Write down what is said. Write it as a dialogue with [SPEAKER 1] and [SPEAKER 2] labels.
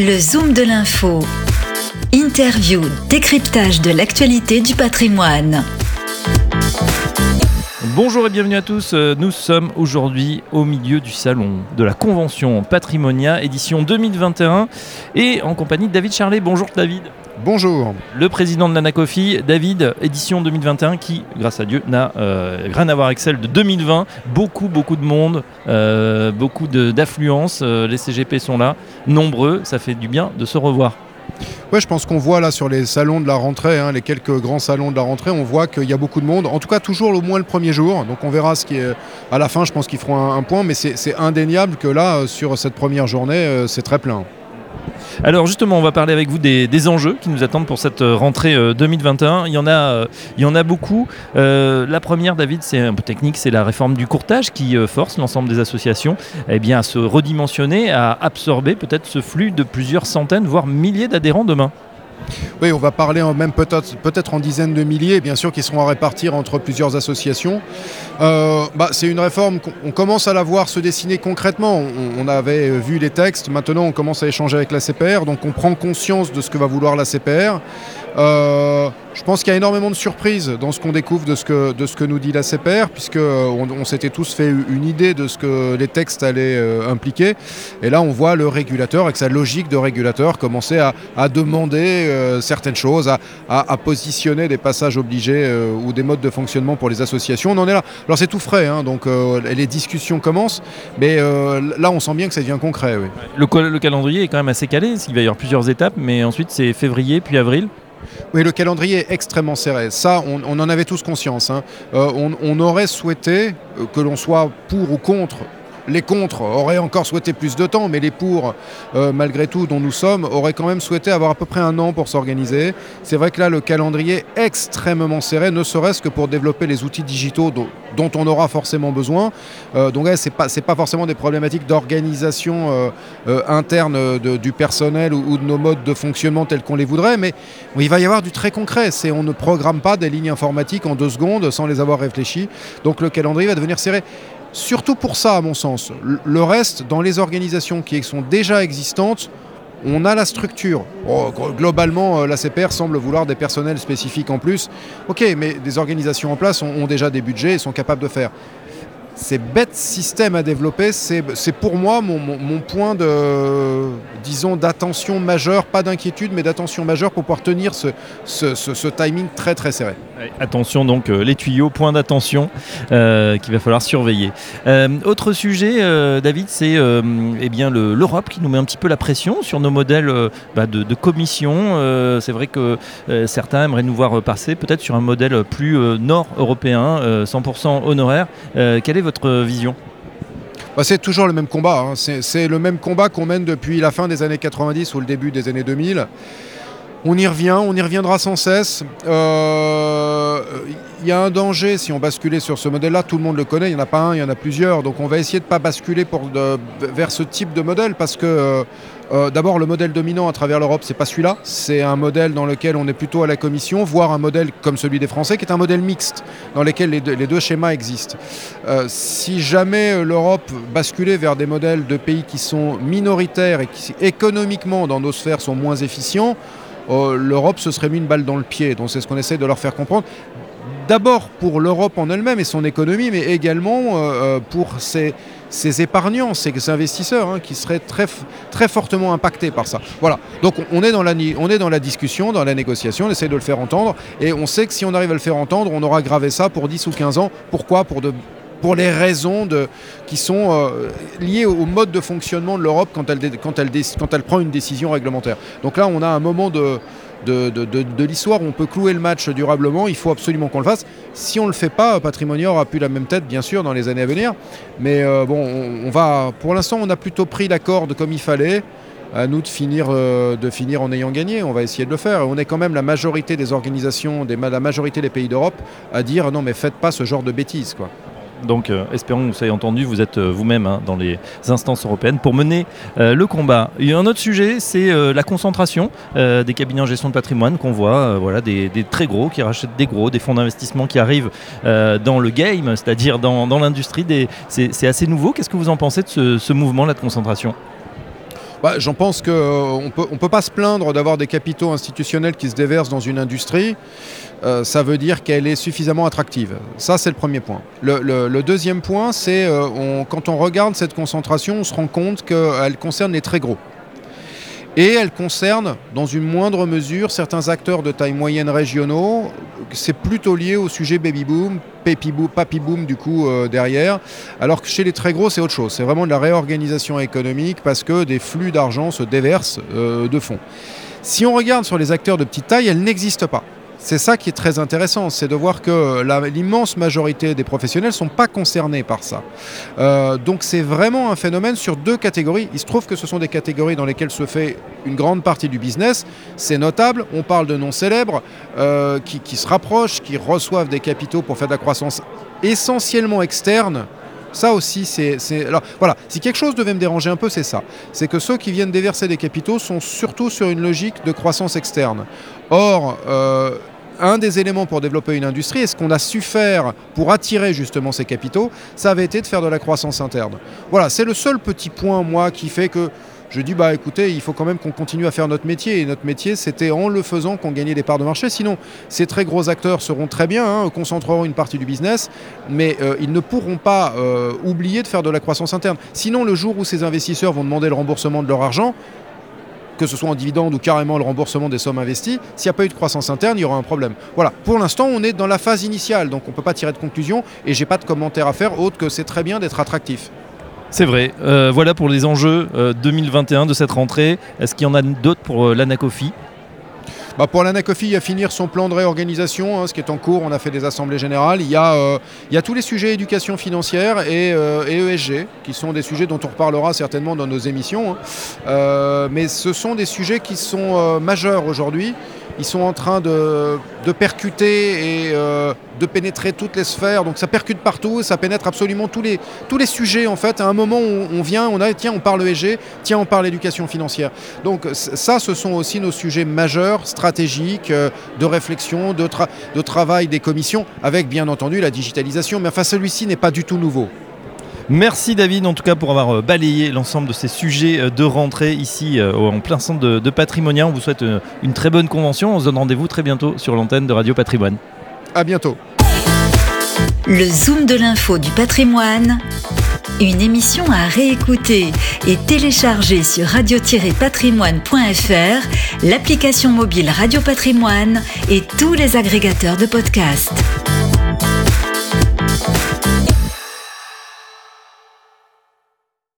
[SPEAKER 1] Le Zoom de l'info. Interview, décryptage de l'actualité du patrimoine.
[SPEAKER 2] Bonjour et bienvenue à tous. Euh, Nous sommes aujourd'hui au milieu du salon de la Convention Patrimonia, édition 2021, et en compagnie de David Charlet. Bonjour David.
[SPEAKER 3] Bonjour.
[SPEAKER 2] Le président de l'Anacofi, David, édition 2021, qui, grâce à Dieu, n'a euh, rien à voir avec celle de 2020. Beaucoup, beaucoup de monde, euh, beaucoup d'affluence. euh, les CGP sont là, nombreux. Ça fait du bien de se revoir.
[SPEAKER 3] Ouais, je pense qu'on voit là sur les salons de la rentrée, hein, les quelques grands salons de la rentrée, on voit qu'il y a beaucoup de monde. En tout cas, toujours au moins le premier jour. Donc on verra ce qui est à la fin. Je pense qu'ils feront un, un point, mais c'est indéniable que là, sur cette première journée, c'est très plein.
[SPEAKER 2] Alors justement, on va parler avec vous des, enjeux qui nous attendent pour cette euh, rentrée euh, 2021. Il y en a, euh, il y en a beaucoup. Euh, la première, David, c'est un peu technique, c'est la réforme du courtage qui euh, force l'ensemble des associations eh à se redimensionner, à absorber peut-être ce flux de plusieurs centaines, voire milliers d'adhérents demain.
[SPEAKER 3] Oui, on va parler même peut-être peut-être en dizaines de milliers, bien sûr, qui seront à répartir entre plusieurs associations. Euh, bah, c'est une réforme on commence à la voir se dessiner concrètement. On, on avait vu les textes, maintenant on commence à échanger avec la CPR, donc on prend conscience de ce que va vouloir la CPR. Euh, je pense qu'il y a énormément de surprises dans ce qu'on découvre de ce, que, de ce que nous dit la CPR, puisque euh, on, s'était tous fait une idée de ce que les textes allaient euh, impliquer. Et là, on voit le régulateur, avec sa logique de régulateur, commencer à, demander certaines choses, à, positionner des passages obligés ou des modes de fonctionnement pour les associations. On en est là. Alors c'est tout frais, hein, donc les discussions commencent, mais là, on sent bien que ça devient concret. oui.
[SPEAKER 2] Le, le calendrier est quand même assez calé, qu'il va y avoir plusieurs étapes, mais ensuite c'est février, puis avril.
[SPEAKER 3] Oui, le calendrier est extrêmement serré. Ça, on, en avait tous conscience. hein. Euh, on, on aurait souhaité euh, que l'on soit pour ou contre. Les contre auraient encore souhaité plus de temps, mais les pour, euh, malgré tout, dont nous sommes, auraient quand même souhaité avoir à peu près un an pour s'organiser. C'est vrai que là, le calendrier extrêmement serré, ne serait-ce que pour développer les outils digitaux dont, on aura forcément besoin. Euh, donc, ouais, c'est pas, pas forcément des problématiques d'organisation euh, interne du personnel ou, de nos modes de fonctionnement tels qu'on les voudrait, mais il va y avoir du très concret. On ne programme pas des lignes informatiques en deux secondes sans les avoir réfléchies. Donc le calendrier va devenir serré. Surtout pour ça, à mon sens. Le- reste, dans les organisations qui sont déjà existantes, on a la structure. Oh, glo- globalement, euh, la CPR semble vouloir des personnels spécifiques en plus. Ok, mais des organisations en place ont déjà des budgets et sont capables de faire. Ces bêtes systèmes à développer, c'est pour moi mon, point de, disons, d'attention majeure, pas d'inquiétude, mais d'attention majeure pour pouvoir tenir ce, timing très très serré.
[SPEAKER 2] Attention donc, euh, les tuyaux, point d'attention euh, qu'il va falloir surveiller. Euh, autre sujet, David, c'est eh bien le- l'Europe qui nous met un petit peu la pression sur nos modèles bah, de, commission. C'est vrai que certains aimeraient nous voir passer peut-être sur un modèle plus nord-européen, euh, 100% honoraire. Quelle est vision
[SPEAKER 3] Bah, c'est toujours le même combat. hein. C'est le même combat qu'on mène depuis la fin des années 90 ou le début des années 2000. On y revient, on y reviendra sans cesse. Euh, Il y a un danger si on basculait sur ce modèle-là. Tout le monde le connaît. Il n'y en a pas un, il y en a plusieurs. Donc on va essayer de ne pas basculer vers ce type de modèle parce que euh, euh, d'abord le modèle dominant à travers l'Europe, c'est pas celui-là. C'est un modèle dans lequel on est plutôt à la Commission, voire un modèle comme celui des Français, qui est un modèle mixte dans lequel les deux, schémas existent. Euh, si jamais euh, l'Europe basculait vers des modèles de pays qui sont minoritaires et qui économiquement dans nos sphères sont moins efficients, euh, l'Europe se serait mis une balle dans le pied. Donc c'est ce qu'on essaie de leur faire comprendre. D'abord pour l'Europe en elle-même et son économie, mais également euh, euh, pour ses, ses épargnants, ses investisseurs hein, qui seraient très, très fortement impactés par ça. Voilà. Donc on- est, dans la, on est dans la discussion, dans la négociation, on essaie de le faire entendre et on sait que si on arrive à le faire entendre, on aura gravé ça pour 10 ou 15 ans. Pourquoi? Pour de pour les raisons qui sont euh, liées au mode de fonctionnement de l'Europe quand elle, prend une décision réglementaire. Donc là, on a un moment de, de, de- on peut clouer le match durablement. Il faut absolument qu'on le fasse. Si on ne le fait pas, Patrimonia aura plus la même tête, bien sûr, dans les années à venir. Mais euh, bon, on, va, pour l'instant, on a plutôt pris la corde comme il fallait. À nous de finir, euh, en ayant gagné. On va essayer de le faire. On est quand même la majorité des organisations, la majorité des pays d'Europe à dire non, mais faites pas ce genre de bêtises. Quoi.
[SPEAKER 2] Donc, euh, espérons que vous ayez entendu, vous êtes euh, vous-même hein, dans les instances européennes pour mener euh, le combat. Il y a un autre sujet, c'est la concentration des cabinets en gestion de patrimoine qu'on voit, voilà, des, très gros qui rachètent des gros, des fonds d'investissement qui arrivent dans le game, c'est-à-dire dans, l'industrie. c'est assez nouveau. Qu'est-ce que vous en pensez de ce, ce mouvement-là de concentration?
[SPEAKER 3] Bah, J'en pense qu'on ne peut, on peut pas se plaindre d'avoir des capitaux institutionnels qui se déversent dans une industrie. Euh, ça veut dire qu'elle est suffisamment attractive. Ça, c'est le premier point. Le, deuxième point, c'est euh, quand on regarde cette concentration, on se rend compte qu'elle concerne les très gros. Et elle concerne, dans une moindre mesure, certains acteurs de taille moyenne régionaux. C'est plutôt lié au sujet baby boom, papy boom, du coup euh, derrière. Alors que chez les très gros, c'est autre chose. C'est vraiment de la réorganisation économique parce que des flux d'argent se déversent de fond. Si on regarde sur les acteurs de petite taille, elles n'existent pas. C'est ça qui est très intéressant, c'est de voir que l'immense majorité des professionnels ne sont pas concernés par ça. Euh, donc c'est vraiment un phénomène sur deux catégories. Il se trouve que ce sont des catégories dans lesquelles se fait une grande partie du business. C'est notable, on parle de noms célèbres euh, qui se rapprochent, qui reçoivent des capitaux pour faire de la croissance essentiellement externe ça aussi, c'est. Voilà, si quelque chose devait me déranger un peu, c'est ça. C'est que ceux qui viennent déverser des capitaux sont surtout sur une logique de croissance externe. Or, euh, un des éléments pour développer une industrie et ce qu'on a su faire pour attirer justement ces capitaux, ça avait été de faire de la croissance interne. Voilà, c'est le seul petit point, moi, qui fait que je dis bah écoutez, il faut quand même qu'on continue à faire notre métier. Et notre métier, c'était en le faisant qu'on gagnait des parts de marché. Sinon, ces très gros acteurs seront très bien, hein, concentreront une partie du business, mais euh, ils ne pourront pas euh, oublier de faire de la croissance interne. Sinon, le jour où ces investisseurs vont demander le remboursement de leur argent, que ce soit en dividende ou carrément le remboursement des sommes investies, s'il n'y a pas eu de croissance interne, il y aura un problème. Voilà, pour l'instant, on est dans la phase initiale, donc on ne peut pas tirer de conclusion et j'ai pas de commentaire à faire autre que c'est très bien d'être attractif.
[SPEAKER 2] C'est vrai. Euh, voilà pour les enjeux 2021 euh, de cette rentrée. Est-ce qu'il y en a d'autres pour euh, l'Anacofi?
[SPEAKER 3] Bah pour l'Anacofi, il y a finir son plan de réorganisation, hein, ce qui est en cours. On a fait des assemblées générales. Il y a, a tous les sujets éducation financière et, ESG, e qui sont des sujets dont on reparlera certainement dans nos émissions. Hein. mais ce sont des sujets qui sont majeurs aujourd'hui ils sont en train de, percuter et euh, de pénétrer toutes les sphères. Donc ça percute partout, ça pénètre absolument tous les, sujets en fait. À un moment où on vient, on a tiens on parle ESG, tiens on parle éducation financière. Donc ça ce sont aussi nos sujets majeurs, stratégiques, euh, de réflexion, de travail des commissions, avec bien entendu la digitalisation. Mais enfin celui-ci n'est pas du tout nouveau.
[SPEAKER 2] Merci David en tout cas pour avoir euh, balayé l'ensemble de ces sujets euh, de rentrée ici euh, en plein centre de, Patrimonia. On vous souhaite une très bonne convention. On se donne rendez-vous très bientôt sur l'antenne de Radio Patrimoine.
[SPEAKER 3] À bientôt.
[SPEAKER 1] Le Zoom de l'info du patrimoine. Une émission à réécouter et télécharger sur radio-patrimoine.fr, l'application mobile Radio Patrimoine et tous les agrégateurs de podcasts.